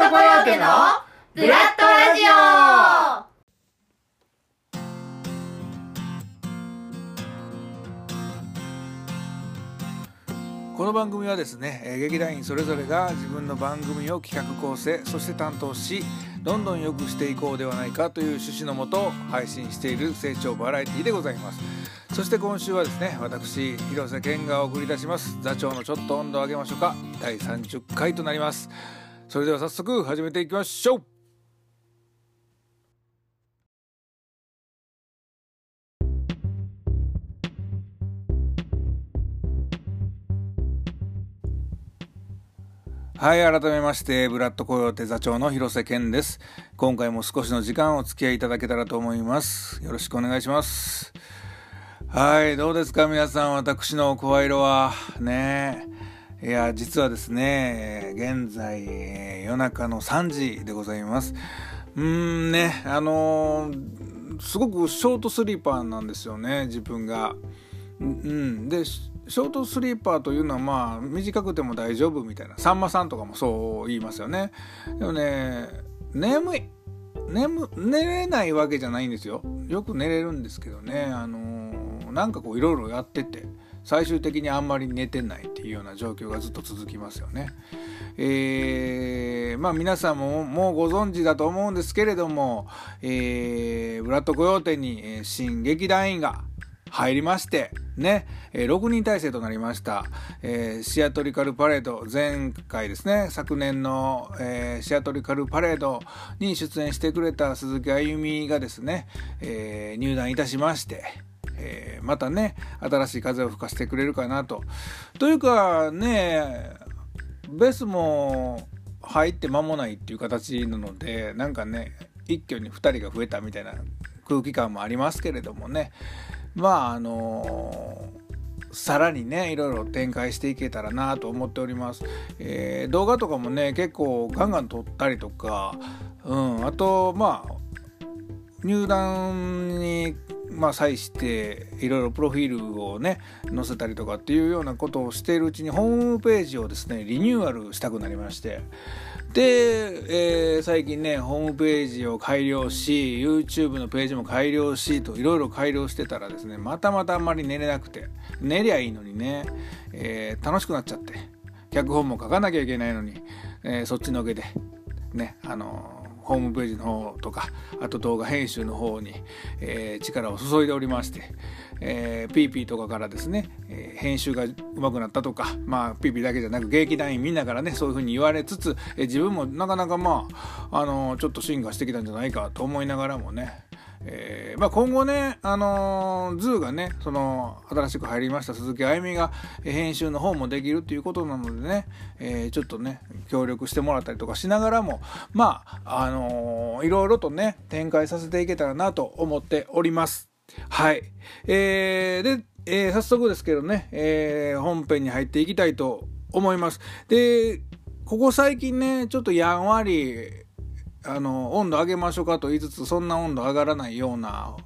トコヨーテのブラッドラジオ。この番組はですね、えー劇団員それぞれが自分の番組を企画構成そして担当しどんどん良くしていこうではないかという趣旨のもと配信している成長バラエティでございます。そして今週はですね私広瀬健が送りいたします。座長のちょっと温度を上げましょうか。第30回となります。それでは早速始めていきましょう。はい改めましてブラッドコヨーテ座長の広瀬健です。今回も少しの時間お付き合いいただけたらと思います。よろしくお願いします。はいどうですか皆さん。私の声色は。ね。いや実はですね現在夜中の3時でございます。うーんねあのーすごくショートスリーパーなんですよね自分が。うん、でシショートスリーパーというのはまあ短くても大丈夫みたいな。さんまさんとかもそう言いますよね。でもね眠い眠寝れないわけじゃないんですよ。よく寝れるんですけどねあのーなんかこういろいろやってて。最終的にあんまり寝てないっていうような状況がずっと続きますよね。えーまあ皆さんももうご存知だと思うんですけれども、えーブラッドコヨーテに新劇団員が入りまして、ね、え6人体制となりました、えーシアトリカルパレード、前回ですね、昨年の、えーシアトリカルパレードに出演してくれた鈴木あゆみがですね、えー入団いたしまして、えーまたね、新しい風を吹かせてくれるかなと。というかね、ベスも入って間もないっていう形なので、なんかね、一挙に2人が増えたみたいな空気感もありますけれどもね、まああのさらにねいろいろ展開していけたらなと思っております、えー動画とかもね結構ガンガン撮ったりとか、うん、あとまあ入団にまあ際していろいろプロフィールをね載せたりとかっていうようなことをしているうちにホームページをですねリニューアルしたくなりまして。で、えー最近ねホームページを改良し YouTube のページも改良しといろいろ改良してたらですねまたまたあんまり寝れなくて寝りゃいいのにね、えー楽しくなっちゃって脚本も書かなきゃいけないのに、えーそっちのけでねあのホームページの方とかあと動画編集の方に、えー力を注いでおりまして、えー、PP とかからですね、えー編集がうまくなったとかまあ PP だけじゃなく劇団員みんなからねそういうふうに言われつつ、えー自分もなかなかまあ、あのーちょっと進化してきたんじゃないかと思いながらもねえーまあ、今後ね、あのーズーがねその新しく入りました鈴木あゆみが編集の方もできるっていうことなのでね、えーちょっとね協力してもらったりとかしながらもまああのーいろいろとね展開させていけたらなと思っております。はい、えーで、えー早速ですけどね、えー本編に入っていきたいと思います。でここ最近ねちょっとやんわりあの温度上げましょうかと言いつつそんな温度上がらないような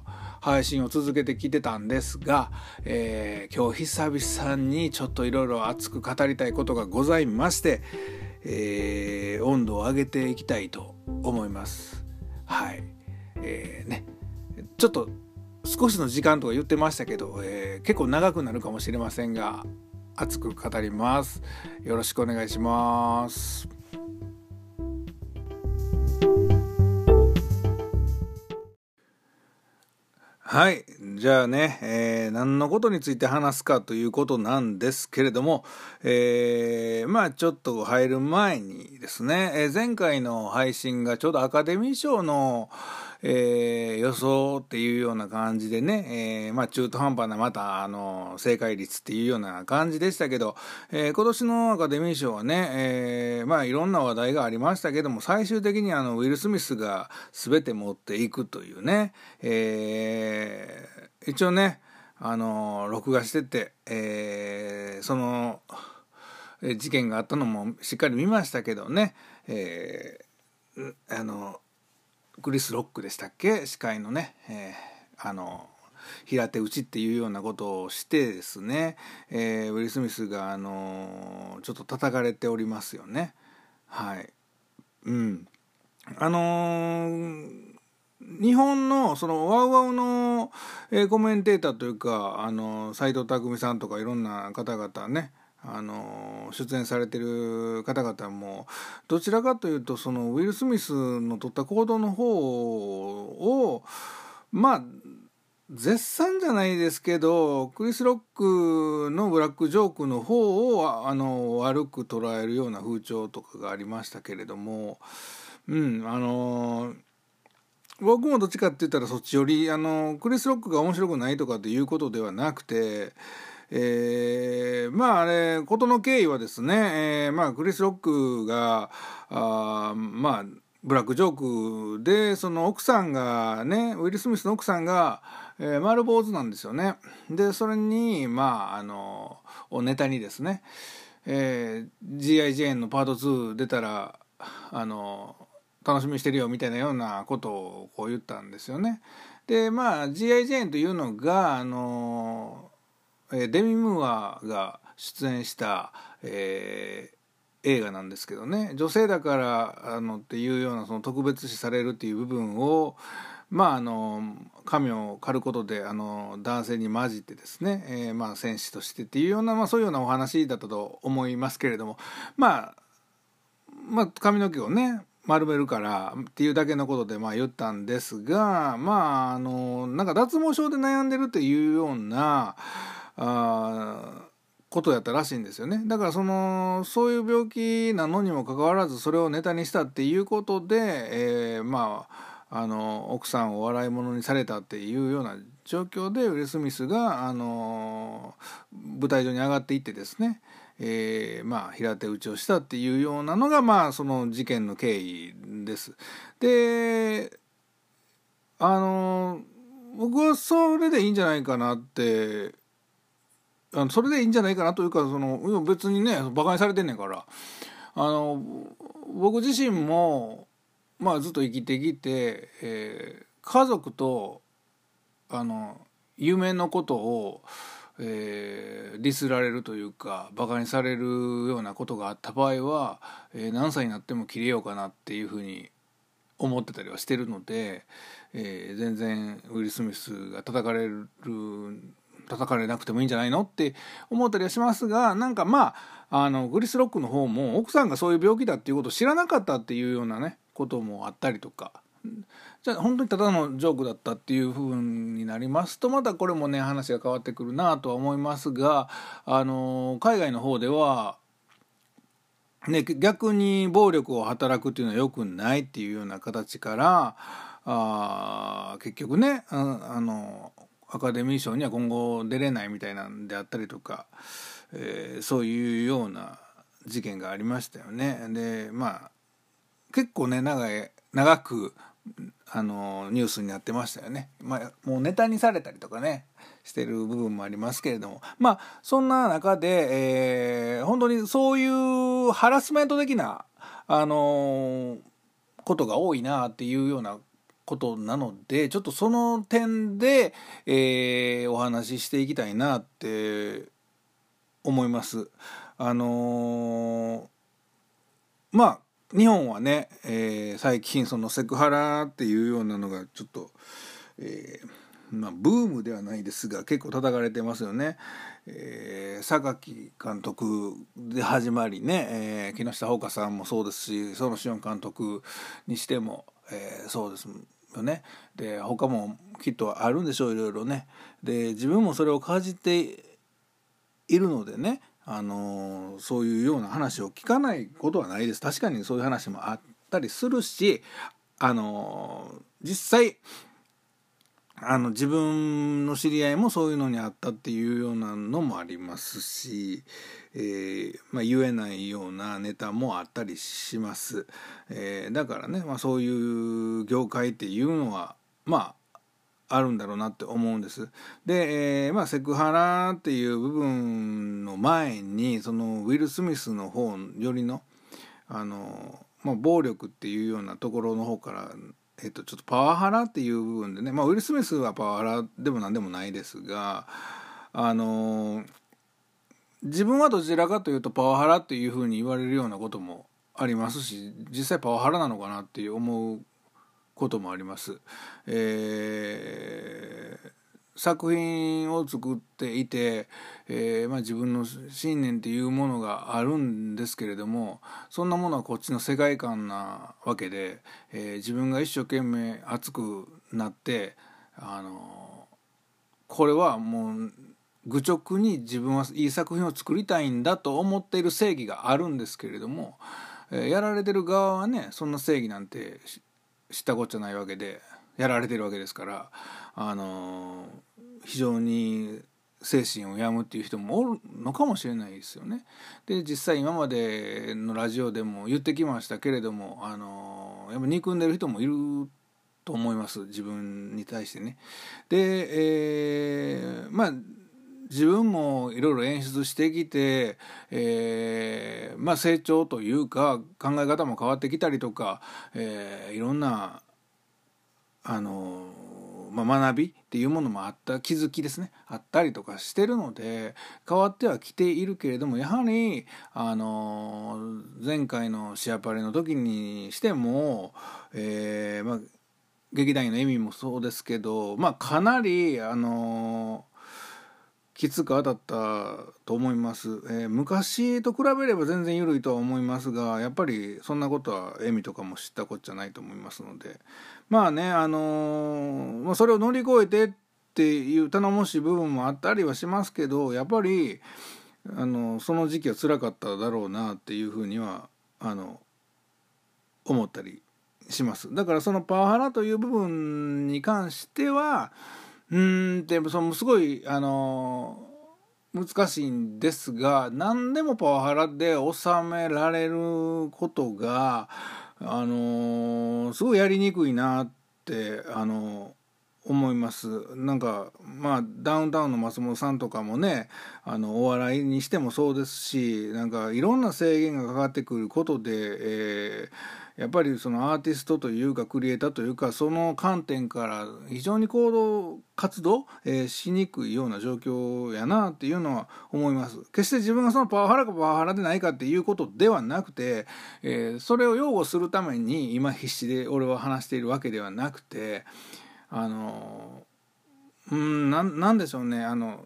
配信を続けてきてたんですが、えー今日久々にちょっといろいろ熱く語りたいことがございまして、えー温度を上げていきたいと思います。はい、えーねちょっと少しの時間とか言ってましたけど、えー結構長くなるかもしれませんが熱く語ります。よろしくお願いします。はい。じゃあね、えー何のことについて話すかということなんですけれども、えーまあちょっと入る前にですね、えー前回の配信がちょうどアカデミー賞の、えー予想っていうような感じでね、えーまあ中途半端なまた、あの、正解率っていうような感じでしたけど、えー今年のアカデミー賞はね、えまあいろんな話題がありましたけども、最終的にあの、ウィル・スミスが全て持っていくというね、え一応ね、あの、録画してて、えーその、事件があったのもしっかり見ましたけどね、えーあの、クリス・ロックでしたっけ？司会のね、えーあの平手打ちっていうようなことをしてですね、えーウィル・スミスが、あのちょっと叩かれておりますよね。はい。うん。あのー日本のそのワウワウの、えー、コメンテーターというかあの斎藤工さんとかいろんな方々ねあの出演されてる方々もどちらかというとそのウィル・スミスの取った行動の方をまあ絶賛じゃないですけどクリス・ロックのブラックジョークの方をあの悪く捉えるような風潮とかがありましたけれどもうんあの僕もどっちかって言ったらそっちよりあのクリス・ロックが面白くないとかっていうことではなくてえー、まああれ事の経緯はですね、えー、まあクリス・ロックがあまあブラックジョークでその奥さんがねウィル・スミスの奥さんが、えー、丸坊主なんですよね。でそれにまああのをネタにですね、えー、G.I. ジェーンのパート2出たらあの楽しみにしてるよみたいなようなことをこう言ったんですよね。でまあ G.I. ジェーンというのがあのデミ・ムーアが出演した、えー、映画なんですけどね。女性だからあのっていうようなその特別視されるっていう部分をまああの神を狩ることであの男性に混じってですね、えー、まあ戦士としてっていうような、まあ、そういうようなお話だったと思いますけれどもまあまあ髪の毛をね丸めるからっていうだけのことでまあ言ったんですがまああのなんか脱毛症で悩んでるっていうようなあことやったらしいんですよねだからそのそういう病気なのにもかかわらずそれをネタにしたっていうことで、えー、まああの奥さんを笑い物にされたっていうような状況でウィル・スミスがあの舞台上に上がっていってですね、えー、まあ平手打ちをしたっていうようなのがまあその事件の経緯です。であの僕はそれでいいんじゃないかなってあのそれでいいんじゃないかなというかその別にねバカにされてんねんから。あの僕自身も、まあ、ずっと生きてきて、えー、家族とあの夢のことを、えー、ディスられるというかバカにされるようなことがあった場合は、えー、何歳になっても切れようかなっていうふうに思ってたりはしてるので、えー、全然ウィル・スミスが叩かれる叩かれなくてもいいんじゃないのって思ったりはしますがなんかまああのグリスロックの方も奥さんがそういう病気だっていうことを知らなかったっていうようなねこともあったりとか。じゃあ本当にただのジョークだったっていうふうになりますとまたこれもね話が変わってくるなとは思いますがあの海外の方ではね、逆に暴力を働くっていうのは良くないっていうような形からあ結局ねあのアカデミー賞には今後出れないみたいなんであったりとか、えー、そういうような事件がありましたよね。でまあ結構ね長い長くあのニュースになってましたよね。まあ、もうネタにされたりとかねしてる部分もありますけれどもまあそんな中で、えー、本当にそういうハラスメント的なあのことが多いなっていうようなことなのでちょっとその点で、えー、お話ししていきたいなって思います。あのー、まあ日本はね、えー、最近そのセクハラっていうようなのがちょっと、えーまあ、ブームではないですが結構叩かれてますよね。えー、榊監督で始まりね、えー、木下ほうかさんもそうですし園志音監督にしても、えー、そうですよね。で他もきっとあるんでしょういろいろね。で自分もそれを感じているのでねあのそういうような話を聞かないことはないです確かにそういう話もあったりするしあの実際あの自分の知り合いもそういうのにあったっていうようなのもありますし、えー、まあ、言えないようなネタもあったりします、えー、だからね、まあ、そういう業界っていうのはまああるんだろうなって思うんです。で、えー、まあセクハラっていう部分の前にそのウィル・スミスの方よりのあの、まあ、暴力っていうようなところの方からえっと、ちょっとパワハラっていう部分でね、まあ、ウィル・スミスはパワハラでも何でもないですが、あの自分はどちらかというとパワハラっていうふうに言われるようなこともありますし実際パワハラなのかなって思うこともあります。えー作品を作っていて、えー、まあ、自分の信念っていうものがあるんですけれどもそんなものはこっちの世界観なわけで、えー、自分が一生懸命熱くなってあのこれはもう愚直に自分はいい作品を作りたいんだと思っている正義があるんですけれども、えー、やられてる側はねそんな正義なんて知ったこっちゃないわけでやられてるわけですからあの非常に精神を病むっていう人もおるのかもしれないですよね。で実際今までのラジオでも言ってきましたけれどもあのやっぱ憎んでる人もいると思います自分に対してね。で、えー、まあ自分もいろいろ演出してきて、えー、まあ成長というか考え方も変わってきたりとか、えー、いろんなあのまあ、学びっていうものもあった気づきですね。あったりとかしてるので変わってはきているけれどもやはりあの前回のシアパレの時にしても、えーまあ、劇団員の意味もそうですけど、まあ、かなりあのきつく当たったと思います、えー、昔と比べれば全然緩いとは思いますがやっぱりそんなことはエミとかも知ったこっちゃないと思いますので。まあねあのー、それを乗り越えてっていう頼もしい部分もあったりはしますけどやっぱりあのその時期は辛かっただろうなっていうふうにはあの思ったりします。だからそのパワハラという部分に関してはうんでもそのすごいあの難しいんですが何でもパワハラで収められることがあのすごいやりにくいなってあの思います。なんかまあダウンタウンの松本さんとかもねあのお笑いにしてもそうですしなんかいろんな制限がかかってくることで、えーやっぱりそのアーティストというかクリエイターというかその観点から非常に行動活動、えー、しにくいような状況やなっていうのは思います。決して自分がそのパワハラかパワハラでないかっていうことではなくて、えー、それを擁護するために今必死で俺は話しているわけではなくてあのうんなんでしょうね。あの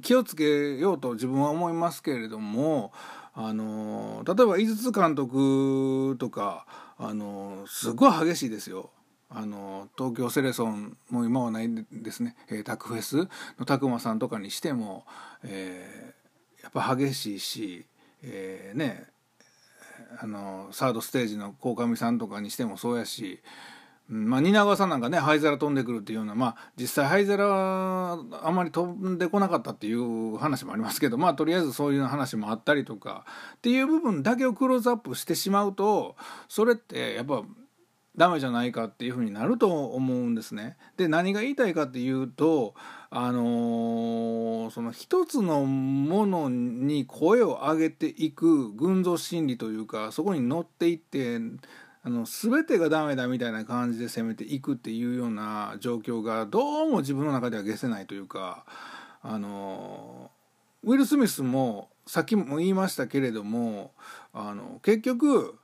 気をつけようと自分は思いますけれどもあの例えば井筒監督とかあのすごい激しいですよ。あの東京セレソンも今はないですね、えー、タクフェスの拓磨さんとかにしても、えー、やっぱ激しいし、えー、ねあのサードステージの鴻上さんとかにしてもそうやしまあ、蜷川さんなんかね灰皿飛んでくるっていうようなまあ実際灰皿はあまり飛んでこなかったっていう話もありますけどまあとりあえずそういう話もあったりとかっていう部分だけをクローズアップしてしまうとそれってやっぱダメじゃないかっていうふうになると思うんですね。で何が言いたいかっていうとあのー、その一つのものに声を上げていく群像心理というかそこに乗っていってあの全てがダメだみたいな感じで攻めていくっていうような状況がどうも自分の中では消せないというかあのウィル・スミスもさっきも言いましたけれどもあの結局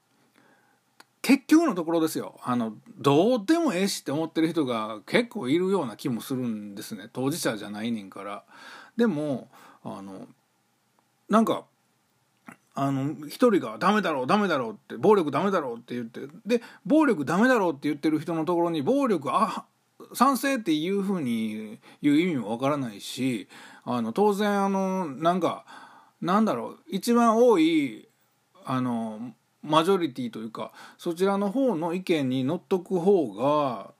結局のところですよあのどうでもええしって思ってる人が結構いるような気もするんですね当事者じゃないねんから。でもあのなんかあの一人が「ダメだろうダメだろう」って「暴力ダメだろう」って言ってで暴力ダメだろうって言ってる人のところに暴力あ賛成っていうふうに言う意味もわからないしあの当然あのなんかなんだろう一番多いあのマジョリティというかそちらの方の意見にのっとく方が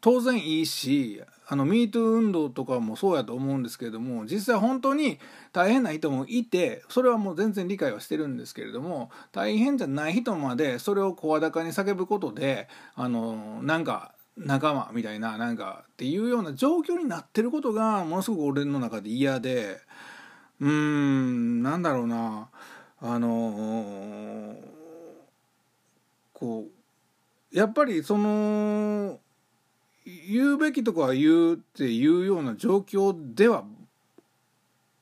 当然いいしあの MeToo 運動とかもそうやと思うんですけれども実際本当に大変な人もいてそれはもう全然理解はしてるんですけれども大変じゃない人までそれを声高に叫ぶことであのなんか仲間みたいななんかっていうような状況になってることがものすごく俺の中で嫌でうーんなんだろうなあのこうやっぱりその言うべきとこは言うっていうような状況では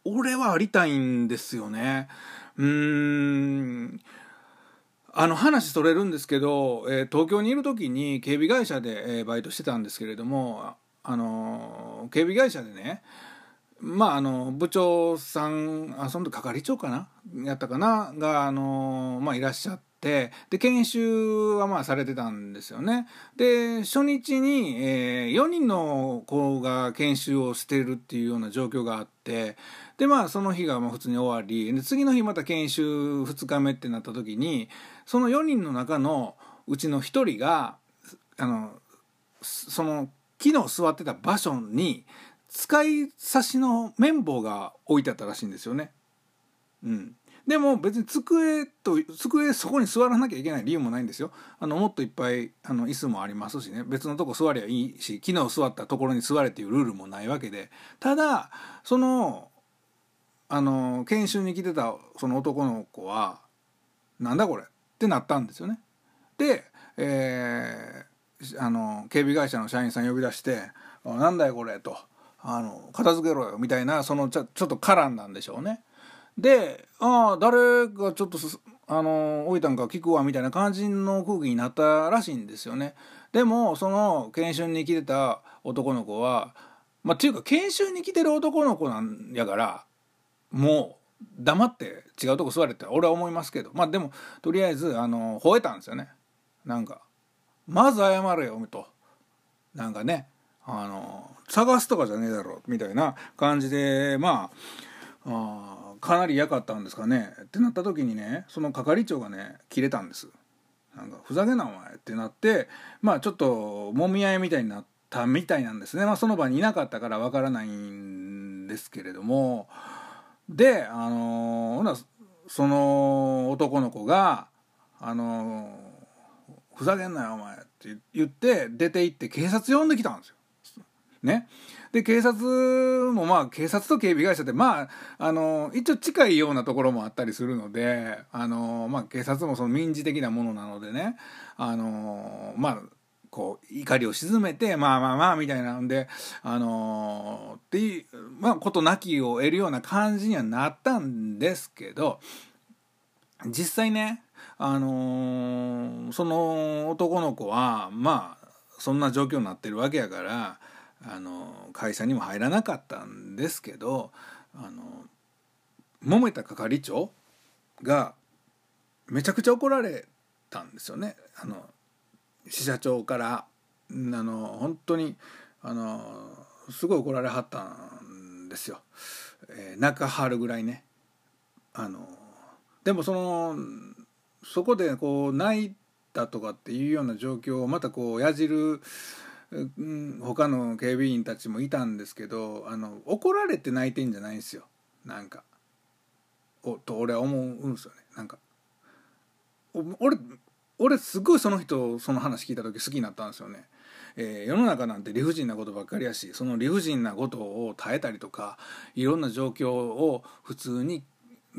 俺はありたいんですよね。うーん。あの話それるんですけど、えー、東京にいる時に警備会社で、えー、バイトしてたんですけれどもあの警備会社でねまああの部長さんあその時係長かな？やったかな？があの、まあ、いらっしゃってで研修はまあされてたんですよね。で初日に、えー、4人の子が研修をしてるっていうような状況があってでまあその日がまあ普通に終わりで次の日また研修2日目ってなった時にその4人の中のうちの1人があのその昨日座ってた場所に使い差しの綿棒が置いてあったらしいんですよね。うん、でも別に机と机そこに座らなきゃいけない理由もないんですよ。あのもっといっぱいあの椅子もありますしね別のとこ座りゃいいし昨日座ったところに座れっていうルールもないわけでただそのあの研修に来てたその男の子は「なんだこれ?」ってなったんですよね。で、えー、あの警備会社の社員さん呼び出して「なんだよこれ」と「あの片付けろよ」みたいなそのちょちょっと絡んだんでしょうね。で「ああ誰がちょっとあの置いたんか聞くわ」みたいな感じの空気になったらしいんですよね。でもその研修に来てた男の子はまあっていうか研修に来てる男の子なんやからもう黙って違うとこ座れって俺は思いますけど。まあでもとりあえずあの吠えたんですよね。なんかまず謝れよと。なんかねあの探すとかじゃねえだろみたいな感じでまああかなり嫌かったんですかね。ってなった時にねその係長がね切れたんです。なんかふざけんなお前ってなってまあちょっともみ合いみたいになったみたいなんですね。まあその場にいなかったからわからないんですけれども。であのー、その男の子が「あの、ふざけんなよお前」って言って出て行って警察呼んできたんですよ。ね、で警察もまあ警察と警備会社ってまああの一応近いようなところもあったりするのであの、まあ、警察もその民事的なものなのでねあのまあこう怒りを鎮めてまあまあまあみたいなんであのー、っていうまあことなきを得るような感じにはなったんですけど実際ねあのー、その男の子はまあそんな状況になってるわけやからあの会社にも入らなかったんですけどあの揉めた係長がめちゃくちゃ怒られたんですよね。あの支社長から。あの本当にあのすごい怒られはったんですよ、えー、泣かはるぐらいね。あのでもそのそこでこう泣いたとかっていうような状況をまたこうやじる、うん、他の警備員たちもいたんですけどあの怒られて泣いてんじゃないんですよ。なんか。おと俺は思うんですよね。なんか。俺俺すごいその人その話聞いた時好きになったんですよね。えー、世の中なんて理不尽なことばっかりやしその理不尽なことを耐えたりとかいろんな状況を普通に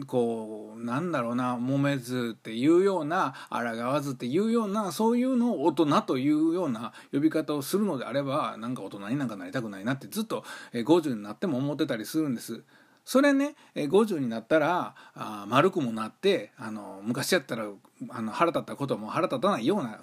こうなんだろうな揉めずっていうような抗わずっていうようなそういうのを大人というような呼び方をするのであればなんか大人になんかなりたくないなってずっと50になっても思ってたりするんです。それね50になったらあ丸くもなってあの昔やったらあの腹立ったことも腹立たないような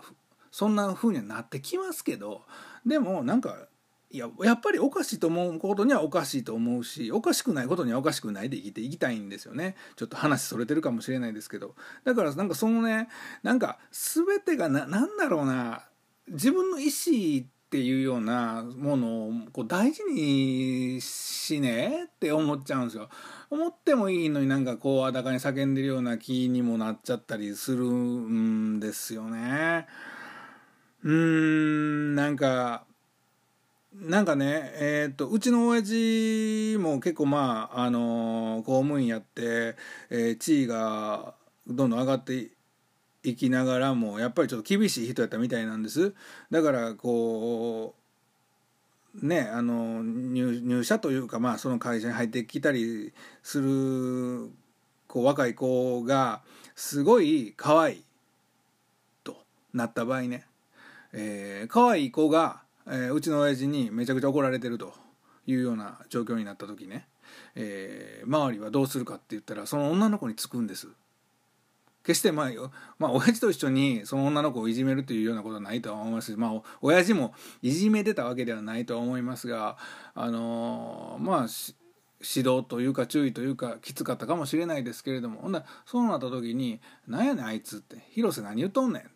そんな風にはなってきますけどでもなんかいややっぱりおかしいと思うことにはおかしいと思うしおかしくないことにはおかしくないで生きていきたいんですよねちょっと話それてるかもしれないですけどだからなんかそのねなんか全てがな何だろうな自分の意思っていうようなものをこう大事にしねえって思っちゃうんですよ。思ってもいいのになんかこうあだかに叫んでるような気にもなっちゃったりするんですよね。うーんなんかなんかねえー、っとうちの親父も結構まああの公務員やって、えー、地位がどんどん上がって生きながらもやっぱりちょっと厳しい人やったみたいなんです。だからこうねあの入入社というかまあその会社に入ってきたりするこう若い子がすごい可愛いとなった場合ね、えー、可愛い子が、えー、うちの親父にめちゃくちゃ怒られてるというような状況になった時ね、えー、周りはどうするかって言ったらその女の子につくんです。決してまあ、まあ、親父と一緒にその女の子をいじめるというようなことはないとは思いますし、まあ、親父もいじめてたわけではないとは思いますが、あのー、まあ、指導というか注意というかきつかったかもしれないですけれどもほんならそうなった時に「何やねんあいつ」って「広瀬何言っとんねん」「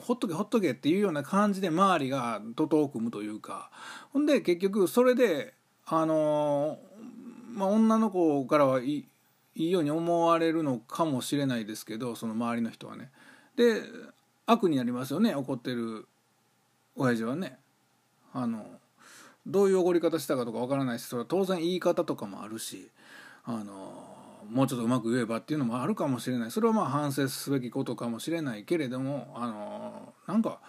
ほっとけほっとけ」っていうような感じで周りが徒党を組むというかほんで結局それであの、まあ、女の子からはいいいように思われるのかもしれないですけどその周りの人はね。で悪になりますよね怒ってる親父はね。あのどういうおごり方したかとかわからないしそれは当然言い方とかもあるしあのもうちょっとうまく言えばっていうのもあるかもしれない。それはまあ反省すべきことかもしれないけれどもあのなんか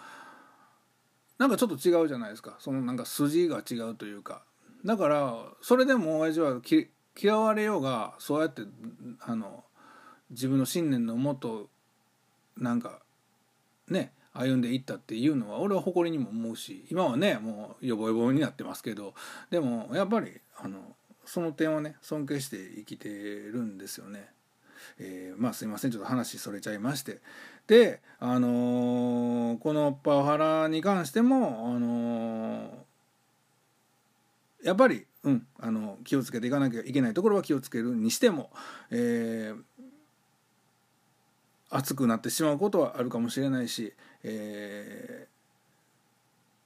なんかちょっと違うじゃないですか。そのなんか筋が違うというか。だからそれでも親父は嫌われようがそうやってあの自分の信念のもとなんかね歩んでいったっていうのは俺は誇りにも思うし今はねもうヨボヨボになってますけどでもやっぱりあのその点はね尊敬して生きてるんですよね。えー、まあすいませんちょっと話それちゃいましてであのー、このパワハラに関してもあのー、やっぱりうんあの気をつけていかなきゃいけないところは気をつけるにしても、え、熱くなってしまうことはあるかもしれないし、え、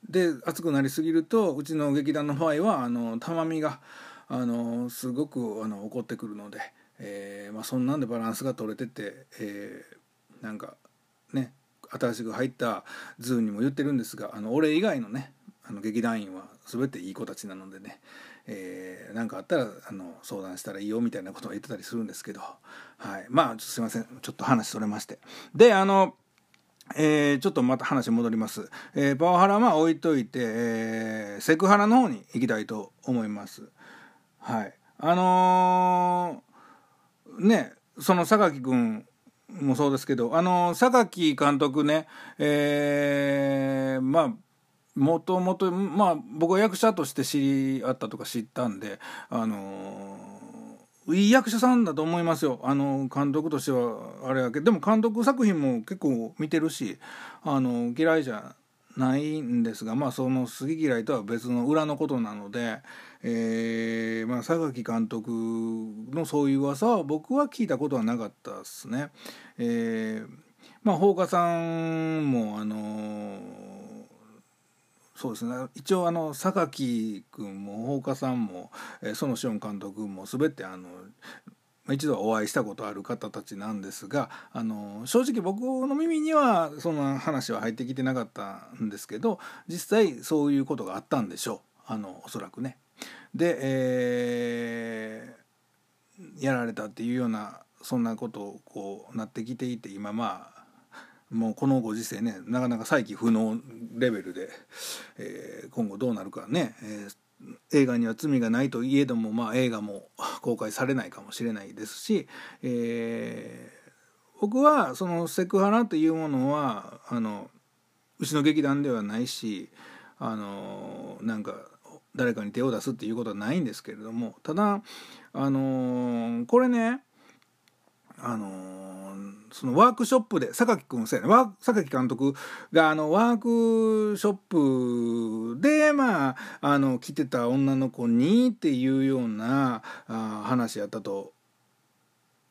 で熱くなりすぎるとうちの劇団の場合はあの玉みがあのすごくあの怒ってくるので、えーまあ、そんなんでバランスが取れてて、えー、なんかね新しく入ったズーにも言ってるんですがあの俺以外のねあの劇団員は全ていい子たちなのでねえー、かあったらあの相談したらいいよみたいなことを言ってたりするんですけど、はい、まあすいませんちょっと話それましてであのえー、ちょっとまた話戻ります。えー、パワハラは置いといて、えー、セクハラの方に行きたいと思います。はい。あのー、ね、その榊君もそうですけど、あの榊監督ね、えー、まあ、もともとまあ僕は役者として知り合ったとか知ったんであのいい役者さんだと思いますよあの監督としてはあれやけどでも監督作品も結構見てるしあの嫌いじゃないんですがまあその好き嫌いとは別の裏のことなので、えーまあ、榊監督のそういう噂は僕は聞いたことはなかったですね。えーまあ、放火さんもあのーそうですね一応あの榊君も放火さんも、えー、園志音監督も全てあの一度はお会いしたことある方たちなんですがあの正直僕の耳にはそんな話は入ってきてなかったんですけど実際そういうことがあったんでしょうあのおそらくね。で、えー、やられたっていうようなそんなことをこうなってきていて今まあもうこのご時世ねなかなか再起不能レベルで、えー、今後どうなるかね、えー、映画には罪がないといえども、まあ、映画も 公開されないかもしれないですし、えー、僕はそのセクハラというものはあのうちの劇団ではないしあのなんか誰かに手を出すっていうことはないんですけれどもただあのこれねあのそのワークショップで榊君そうやね榊監督があのワークショップでまああの来てた女の子にっていうようなあ話やったと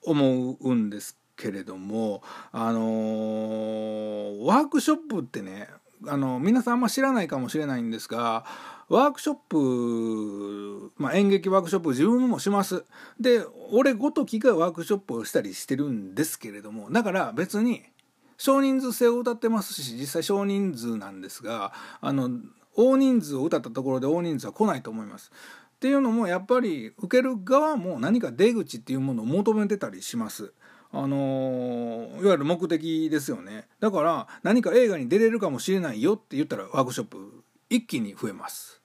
思うんですけれどもあのー、ワークショップってねあの皆さんあんま知らないかもしれないんですがワークショップ、まあ、演劇ワークショップ自分もします。で俺ごときがワークショップをしたりしてるんですけれどもだから別に少人数制を歌ってますし実際少人数なんですがあの大人数を歌ったところで大人数は来ないと思います。っていうのもやっぱり受ける側も何か出口っていうものを求めてたりします。あのー、いわゆる目的ですよね。だから何か映画に出れるかもしれないよって言ったらワークショップ一気に増えます。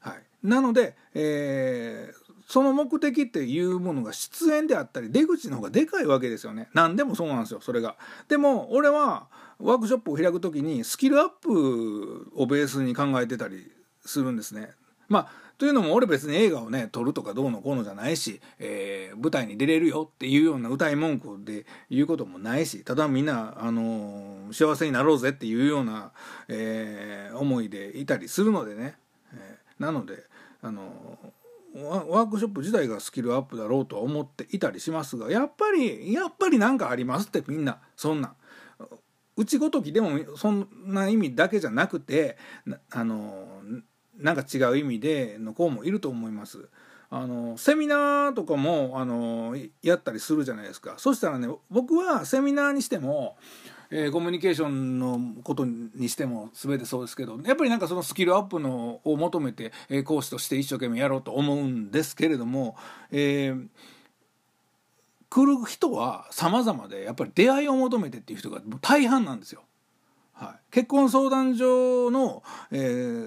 はい、なので、えー、その目的っていうものが出演であったり出口の方がでかいわけですよね。何でもそうなんですよそれが。でも俺はワークショップを開く時にスキルアップをベースに考えてたりするんですね。まあというのも俺別に映画をね撮るとかどうのこうのじゃないし、えー、舞台に出れるよっていうような歌い文句で言うこともないしただみんな、あのー、幸せになろうぜっていうような、えー、思いでいたりするのでね、えー、なので、あのワークショップ自体がスキルアップだろうとは思っていたりしますがやっぱりやっぱり何かありますってみんなそんな。うちごときでもそんな意味だけじゃなくてあのなんか違う意味での子もいると思います。あのセミナーとかもあのやったりするじゃないですかそしたらね僕はセミナーにしても、えー、コミュニケーションのことにしても全てそうですけどやっぱりなんかそのスキルアップのを求めて、えー、講師として一生懸命やろうと思うんですけれども、えー、来る人は様々でやっぱり出会いを求めてっていう人が大半なんですよ。はい、結婚相談所の、え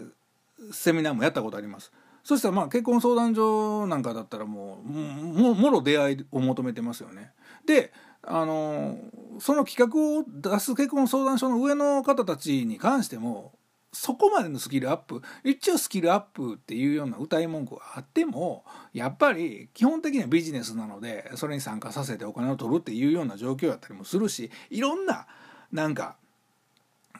ーセミナーもやったことあります。そしたらまあ結婚相談所なんかだったらもうももろ出会いを求めてますよね。であのその企画を出す結婚相談所の上の方たちに関してもそこまでのスキルアップ一応スキルアップっていうような歌い文句があってもやっぱり基本的にはビジネスなのでそれに参加させてお金を取るっていうような状況だったりもするしいろんななんか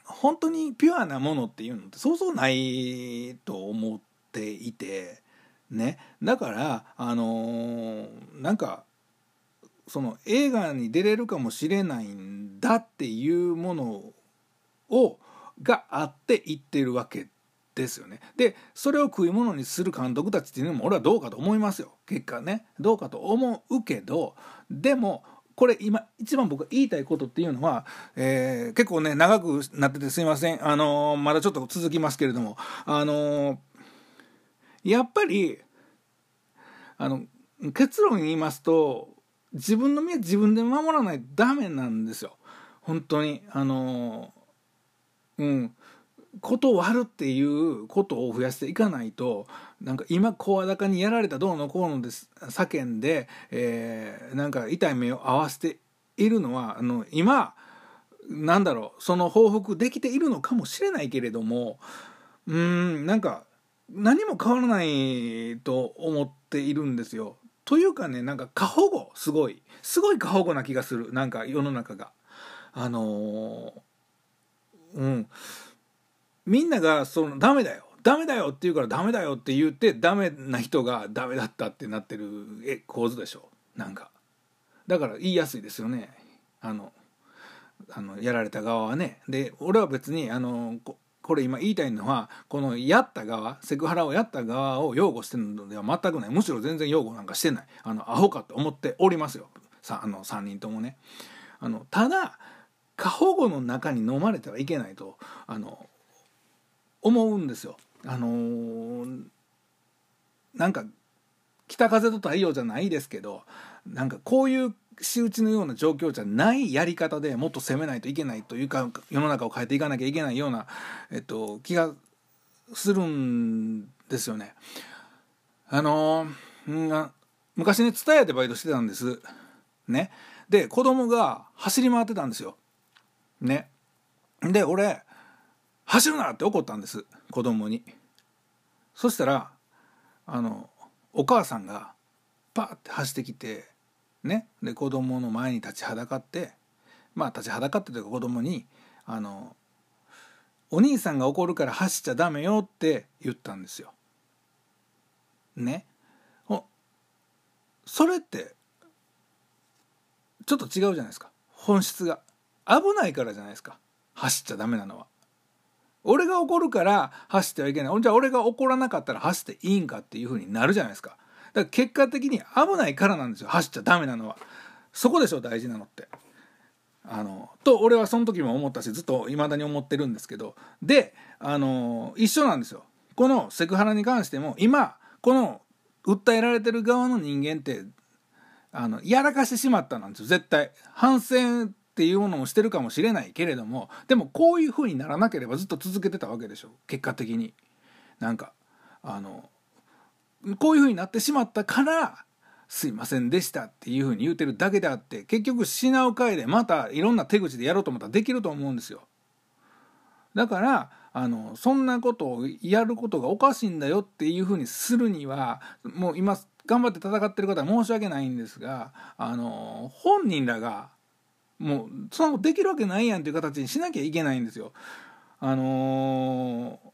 本当にピュアなものっていうのってそうそうないと思っていてね。だからあのー、なんかその映画に出れるかもしれないんだっていうものをがあって言ってるわけですよね。でそれを食い物にする監督たちっていうのも俺はどうかと思いますよ。結果ね。どうかと思うけどでもこれ今一番僕が言いたいことっていうのは、えー、結構ね長くなっててすいません。あのー、まだちょっと続きますけれども。あのー、やっぱりあの結論言いますと自分の身は自分で守らないとダメなんですよ。本当に。あのうん。ことを割るっていうことを増やしていかないとなんか今声高にやられたどうのこうのです叫んで、えー、なんか痛い目を合わせているのはあの今なんだろうその報復できているのかもしれないけれどもうんなんか何も変わらないと思っているんですよ。というかねなんか過保護すごいすごい過保護な気がするなんか世の中が。あのー、うんみんながそのダメだよダメだよって言うからダメだよって言ってダメな人がダメだったってなってる構図でしょ？なんか。だから言いやすいですよね。あのあのやられた側はね。で俺は別にあのこれ今言いたいのはこのやった側セクハラをやった側を擁護してるのでは全くない。むしろ全然擁護なんかしてない。あのアホかと思っておりますよ。さあの3人ともね。あのただ過保護の中に飲まれてはいけないとあの思うんですよ。あのー、なんか北風と太陽じゃないですけどなんかこういう仕打ちのような状況じゃないやり方でもっと攻めないといけないというか世の中を変えていかなきゃいけないような、えっと、気がするんですよね。あのー、昔ね蔦屋でバイトしてたんです。ね。で子供が走り回ってたんですよ。ね。で俺走るなって怒ったんです子供にそしたらあのお母さんがパーって走ってきてねで子供の前に立ちはだかってまあ立ちはだかってというか子供にあのお兄さんが怒るから走っちゃダメよって言ったんですよ。ね。それってちょっと違うじゃないですか本質が危ないからじゃないですか走っちゃダメなのは。俺が怒るから走ってはいけない。じゃあ俺が怒らなかったら走っていいんかっていうふうになるじゃないですか。だから結果的に危ないからなんですよ。走っちゃダメなのは。そこでしょ大事なのって。あのと俺はその時も思ったしずっと未だに思ってるんですけど。であの一緒なんですよ。このセクハラに関しても今この訴えられてる側の人間ってあのやらかしてしまったなんですよ。絶対。反省っていうものもしてるかもしれないけれどもでもこういう風にならなければずっと続けてたわけでしょ。結果的に。なんかあのこういう風になってしまったからすいませんでしたっていう風に言うてるだけであって結局品を変えでまたいろんな手口でやろうと思ったらできると思うんですよ。だからあのそんなことをやることがおかしいんだよっていうふうにするにはもう今頑張って戦ってる方は申し訳ないんですがあの本人らがもうそのできるわけないやんっていう形にしなきゃいけないんですよ。あのー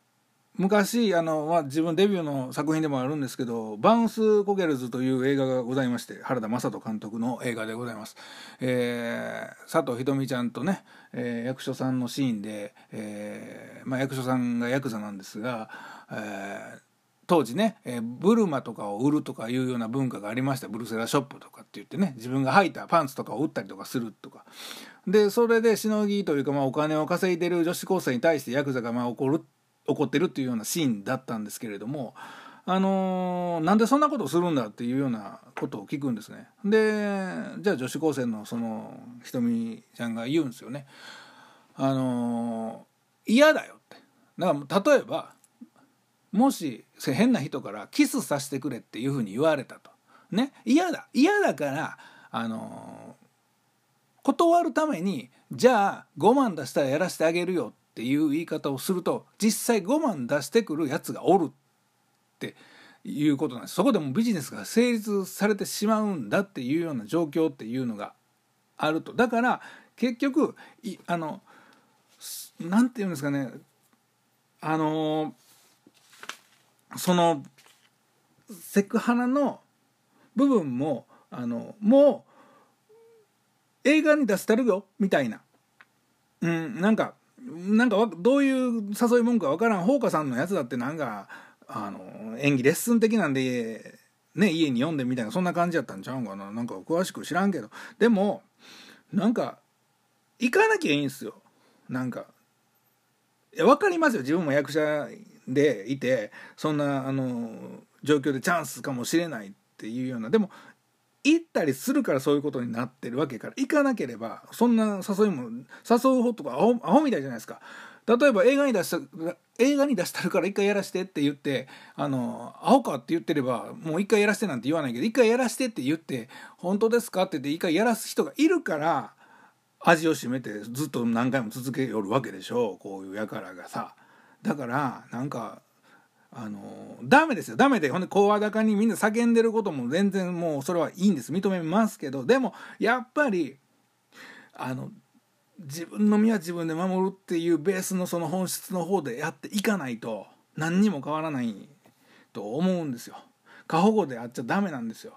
昔あの、まあ、自分デビューの作品でもあるんですけど「バウンス・コゲルズ」という映画がございまして原田雅人監督の映画でございます、えー、佐藤ひとみちゃんとね、えー、役所さんのシーンで、えーまあ、役所さんがヤクザなんですが、えー、当時ね、えー、ブルマとかを売るとかいうような文化がありました。ブルセラショップとかって言ってね自分が履いたパンツとかを売ったりとかするとか。でそれでしのぎというか、まあ、お金を稼いでる女子高生に対してヤクザがまあ怒る怒ってるっていうようなシーンだったんですけれどもあのー、なんでそんなことをするんだっていうようなことを聞くんですね。でじゃあ女子高生のそのひとみちゃんが言うんですよね。あのー、嫌だよって。だから例えばもし変な人からキスさせてくれっていうふうに言われたと。ね。嫌だ。嫌だからあのー、断るためにじゃあ5万出したらやらせてあげるよっていう言い方をすると実際5万出してくるやつがおるっていうことなんです。そこでもビジネスが成立されてしまうんだっていうような状況っていうのがあると。だから結局あの何て言うんですかね。あのそのセクハラの部分もあのもう映画に出してるよみたいな、うん、なんかなんかどういう誘い文句か分からんほうかさんのやつだってなんかあの演技レッスン的なんで、ね、家に読んでみたいなそんな感じやったんちゃうんかな。なんか詳しく知らんけど。でもなんか行かなきゃいいんすよ。なんかいや分かりますよ。自分も役者でいてそんなあの状況でチャンスかもしれないっていうようなでも行ったりするからそういうことになってるわけから行かなければそんな誘いも誘う方とかアホアホみたいじゃないですか。例えば映画に出した映画に出したるから一回やらしてって言ってあのアホかって言ってればもう一回やらしてなんて言わないけど一回やらしてって言って本当ですかって言って一回やらす人がいるから味を占めてずっと何回も続けよるわけでしょう。こういう輩がさ。だからなんかあのダメですよ。ダメでほんで声高にみんな叫んでることも全然もうそれはいいんです。認めますけどでもやっぱりあの自分の身は自分で守るっていうベースのその本質の方でやっていかないと何にも変わらないと思うんですよ。過保護であっちゃダメなんですよ。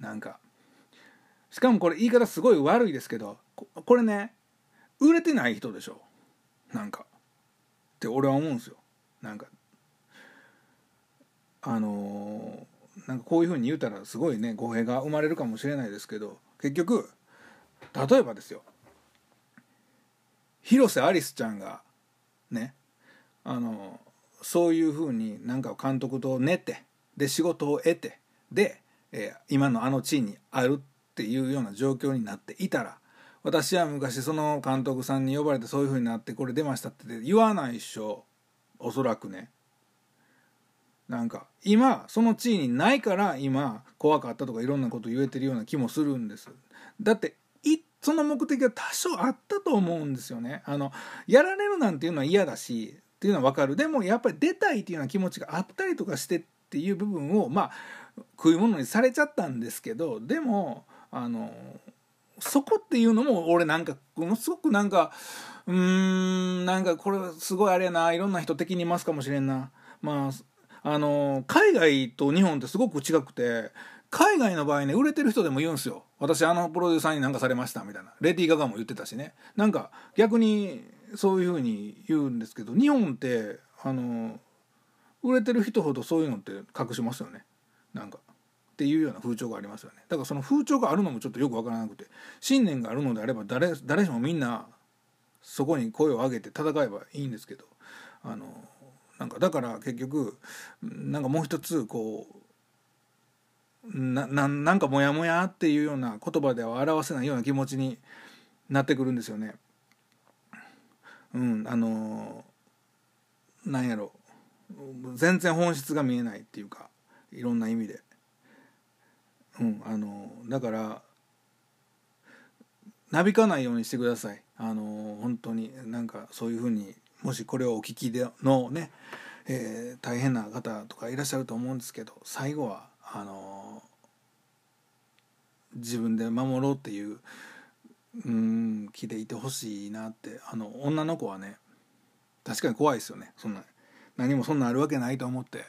なんかしかもこれ言い方すごい悪いですけどこれね売れてない人でしょ。なんかって俺は思うんですよ。なんかあのー、なんかこういうふうに言うたらすごいね語弊が生まれるかもしれないですけど結局例えばですよ。広瀬アリスちゃんがねあのそういうふうになんか監督と寝てで仕事を得てで、えー、今のあの地位にあるっていうような状況になっていたら私は昔その監督さんに呼ばれてそういうふうになってこれ出ましたって言わないっしょ。おそらくね。なんか今その地位にないから今怖かったとかいろんなこと言えてるような気もするんです。だってその目的は多少あったと思うんですよね。あのやられるなんていうのは嫌だしっていうのは分かる。でもやっぱり出たいっていうような気持ちがあったりとかしてっていう部分をまあ食い物にされちゃったんですけどでもあのそこっていうのも俺なんかものすごくなんかうーんなんかこれすごいあれやないろんな人的にいますかもしれんな。まああの海外と日本ってすごく違くて海外の場合ね売れてる人でも言うんすよ。私あのプロデューサーに何かされましたみたいな。レディー・ガガも言ってたしね。なんか逆にそういうふうに言うんですけど日本ってあの売れてる人ほどそういうのって隠しますよね。なんか。っていうような風潮がありますよねだからその風潮があるのもちょっとよく分からなくて信念があるのであれば誰誰しもみんなそこに声を上げて戦えばいいんですけどあのなんかだから結局なんかもう一つこうななんかモヤモヤっていうような言葉では表せないような気持ちになってくるんですよね。うんあのなんやろ全然本質が見えないっていうかいろんな意味で。うん、あのだからなびかないようにしてください。あの本当になんかそういうふうにもしこれをお聞きでのね、えー、大変な方とかいらっしゃると思うんですけど最後はあの自分で守ろうっていううん気でいてほしいなってあの女の子はね確かに怖いですよね。そんな何もそんなあるわけないと思って。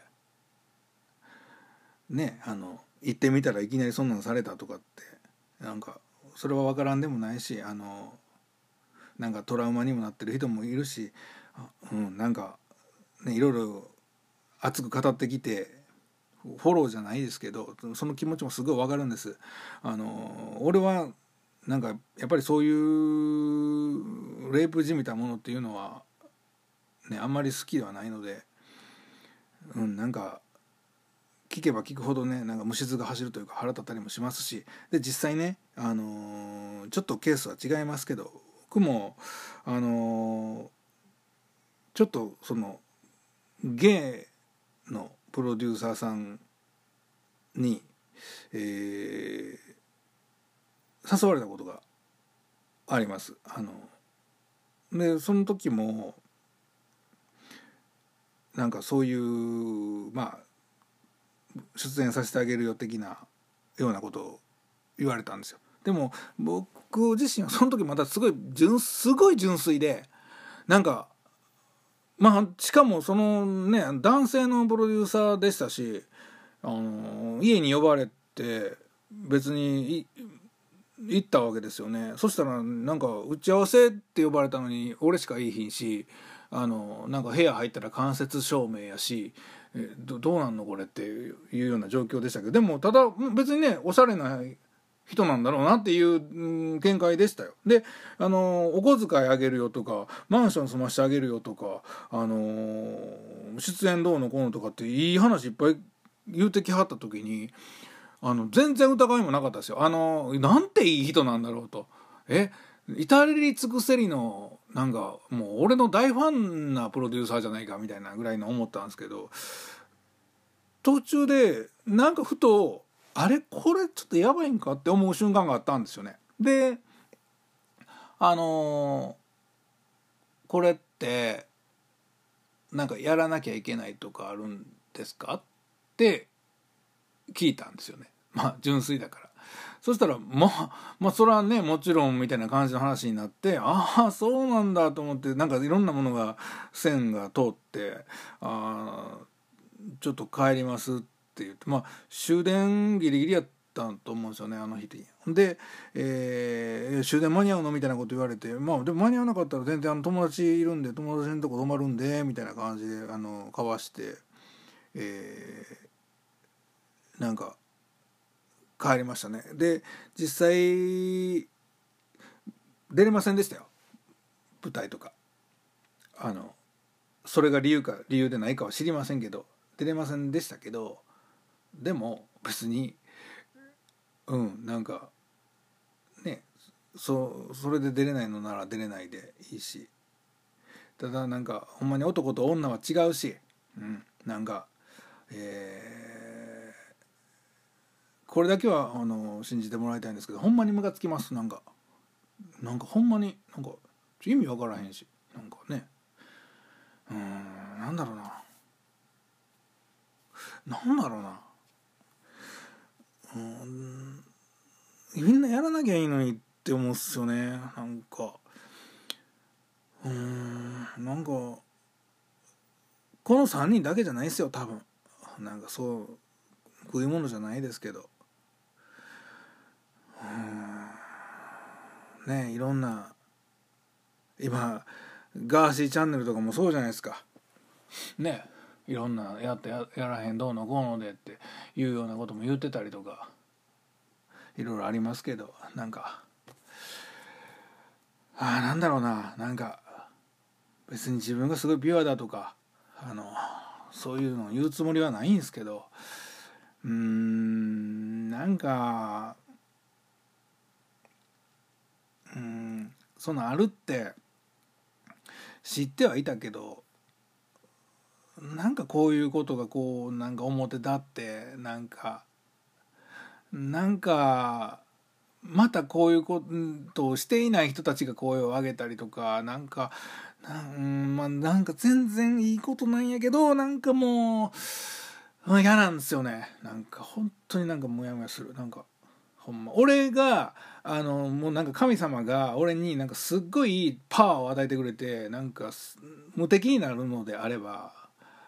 ねあの行ってみたらいきなりそんなんされたとかってなんかそれは分からんでもないしあのなんかトラウマにもなってる人もいるし、うん、なんか、ね、いろいろ熱く語ってきてフォローじゃないですけどその気持ちもすごい分かるんです。あの俺はなんかやっぱりそういうレイプじみたものっていうのは、ね、あんまり好きではないので、うん、なんか聞けば聞くほどねなんか虫唾が走るというか腹立ったりもしますしで実際ね、あのー、ちょっとケースは違いますけど僕も、あのー、ちょっとそのゲイのプロデューサーさんに、えー、誘われたことがあります。あのでその時もなんかそういうまあ出演させてあげるよ的なようなことを言われたんですよ。でも僕自身はその時またすごい純すごい純粋でなんかまあしかもそのね男性のプロデューサーでしたしあの家に呼ばれて別に行ったわけですよねそしたらなんか打ち合わせって呼ばれたのに俺しかいいひんしあのなんか部屋入ったら間接照明やしえどどうなんの？これっていうような状況でしたけどでもただ別にねおしゃれな人なんだろうなっていう、見解でしたよ。で、あのお小遣いあげるよとかマンション住ましてあげるよとか、あの出演どうのこうのとかっていい話いっぱい言うてきはった時にあの全然疑いもなかったですよ。あのなんていい人なんだろうと。え至れり尽くせりのなんかもう俺の大ファンなプロデューサーじゃないかみたいなぐらいの思ったんですけど途中でなんかふとあれ？これちょっとやばいんかって思う瞬間があったんですよね。であのー、これってなんかやらなきゃいけないとかあるんですか？って聞いたんですよね。まあ純粋だから。そしたらまあ まあそれはねもちろんみたいな感じの話になってああそうなんだと思ってなんかいろんなものが線が通ってあちょっと帰りますって言ってまあ終電ギリギリやったと思うんですよねあの日で。で、えー、終電間に合うのみたいなこと言われてまあでも間に合わなかったら全然あの友達いるんで友達のとこ泊まるんでみたいな感じであの交わして、えー、なんか帰りましたね。で実際出れませんでしたよ。舞台とか。あのそれが理由か理由でないかは知りませんけど出れませんでしたけどでも別にうんなんかねそそれで出れないのなら出れないでいいし。ただなんかほんまに男と女は違うし、うん、なんかえーこれだけはあの信じてもらいたいんですけどほんまにムカつきますなんか。なんかほんまになんか意味わからへんしなんかね。うんなんだろうな。なんだろうな。うんみんなやらなきゃいいのにって思うっすよねなんか。うんなんかこの3人だけじゃないですよ多分。なんかそう食い物じゃないですけど。ねいろんな今ガーシーチャンネルとかもそうじゃないですか。ねいろんなやってやらへんどうのこうのでっていうようなことも言ってたりとか。いろいろありますけどなんか。ああなんだろうな。なんか別に自分がすごいピュアだとかあのそういうのを言うつもりはないんですけど。うーんなんかうん。そのあるって知ってはいたけどなんかこういうことがこうなんか表立ってなんかなんかまたこういうことをしていない人たちが声を上げたりとかなんかなんまあなんか全然いいことなんやけどなんかもう嫌なんですよね。なんか本当になんかモヤモヤする。なんかほんま。俺があのもうなんか神様が俺になんかすっごいパワーを与えてくれてなんか無敵になるのであれば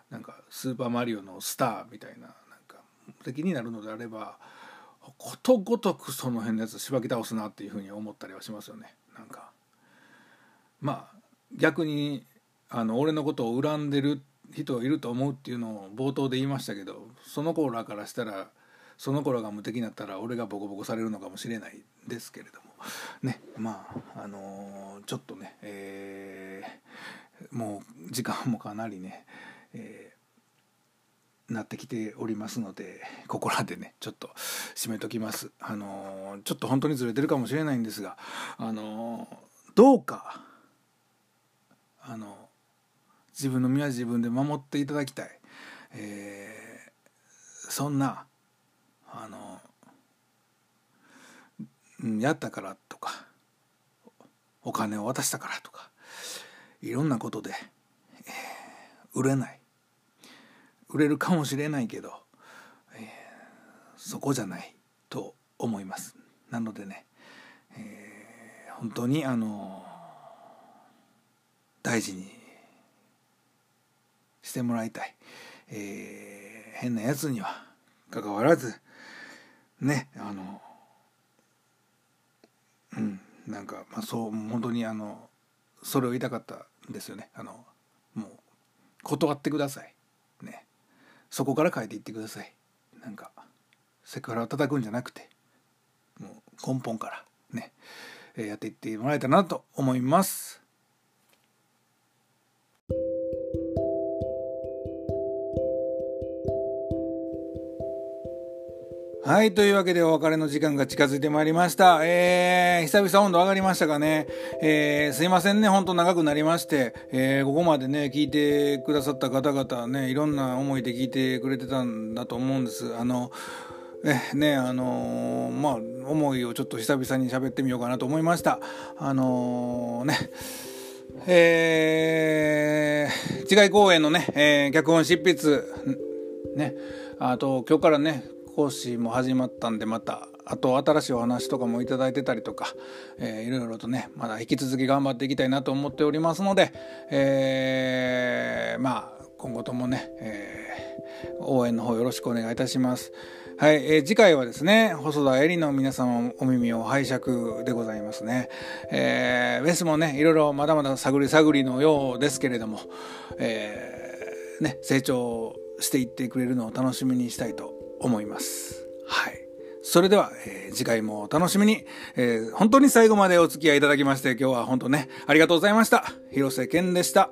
なんかスーパーマリオのスターみたいななんか無敵になるのであればことごとくその辺のやつしばき倒すなっていうふうに思ったりはしますよね。なんか。まあ逆にあの俺のことを恨んでる人いると思うっていうのを冒頭で言いましたけどその子らからしたらその子らが無敵になったら俺がボコボコされるのかもしれないですけれどもねまああのー、ちょっとね、えー、もう時間もかなりね、えー、なってきておりますのでここらでねちょっと締めときます。あのちょっと本当にずれてるかもしれないんですがあのどうかあの自分の身は自分で守っていただきたい、えー、そんなあのやったからとかお金を渡したからとかいろんなことで、えー、売れない。売れるかもしれないけど、えー、そこじゃないと思います。なのでね、えー、本当にあの大事にしてもらいたい、えー、変なやつにはかかわらずねあのうんなんか、まあ、そう本当にあのそれを言いたかったんですよね。あのもう断ってください。ね。そこから変えていってください。なんかセクハラを叩くんじゃなくてもう根本からねやっていってもらえたらなと思います。はい。というわけでお別れの時間が近づいてまいりました。えー、久々温度上がりましたかね。えー、すいませんね。ほんと長くなりまして、えー、ここまでね、聞いてくださった方々ね、いろんな思いで聞いてくれてたんだと思うんです。あの、え、ね、あのー、まあ、思いをちょっと久々に喋ってみようかなと思いました。あのー、ね、えー、違い公演のね、えー、脚本執筆、ね、あと、今日からね、講師も始まったんでまたあと新しいお話とかもいいてたりとか、えー、いろいろとねまだ引き続き頑張っていきたいなと思っておりますので、えー、まあ今後ともね、えー、応援の方よろしくお願いいたします。はい、えー、次回はですね、細田絵里の皆様お耳を拝借でございますね。えー、ベースもね、いろいろまだまだ探り探りのようですけれども、えー、ね、成長していってくれるのを楽しみにしたいと思います。はい。それでは、えー、次回もお楽しみに、えー、本当に最後までお付き合いいただきまして、今日は本当ね、ありがとうございました。広瀬健でした。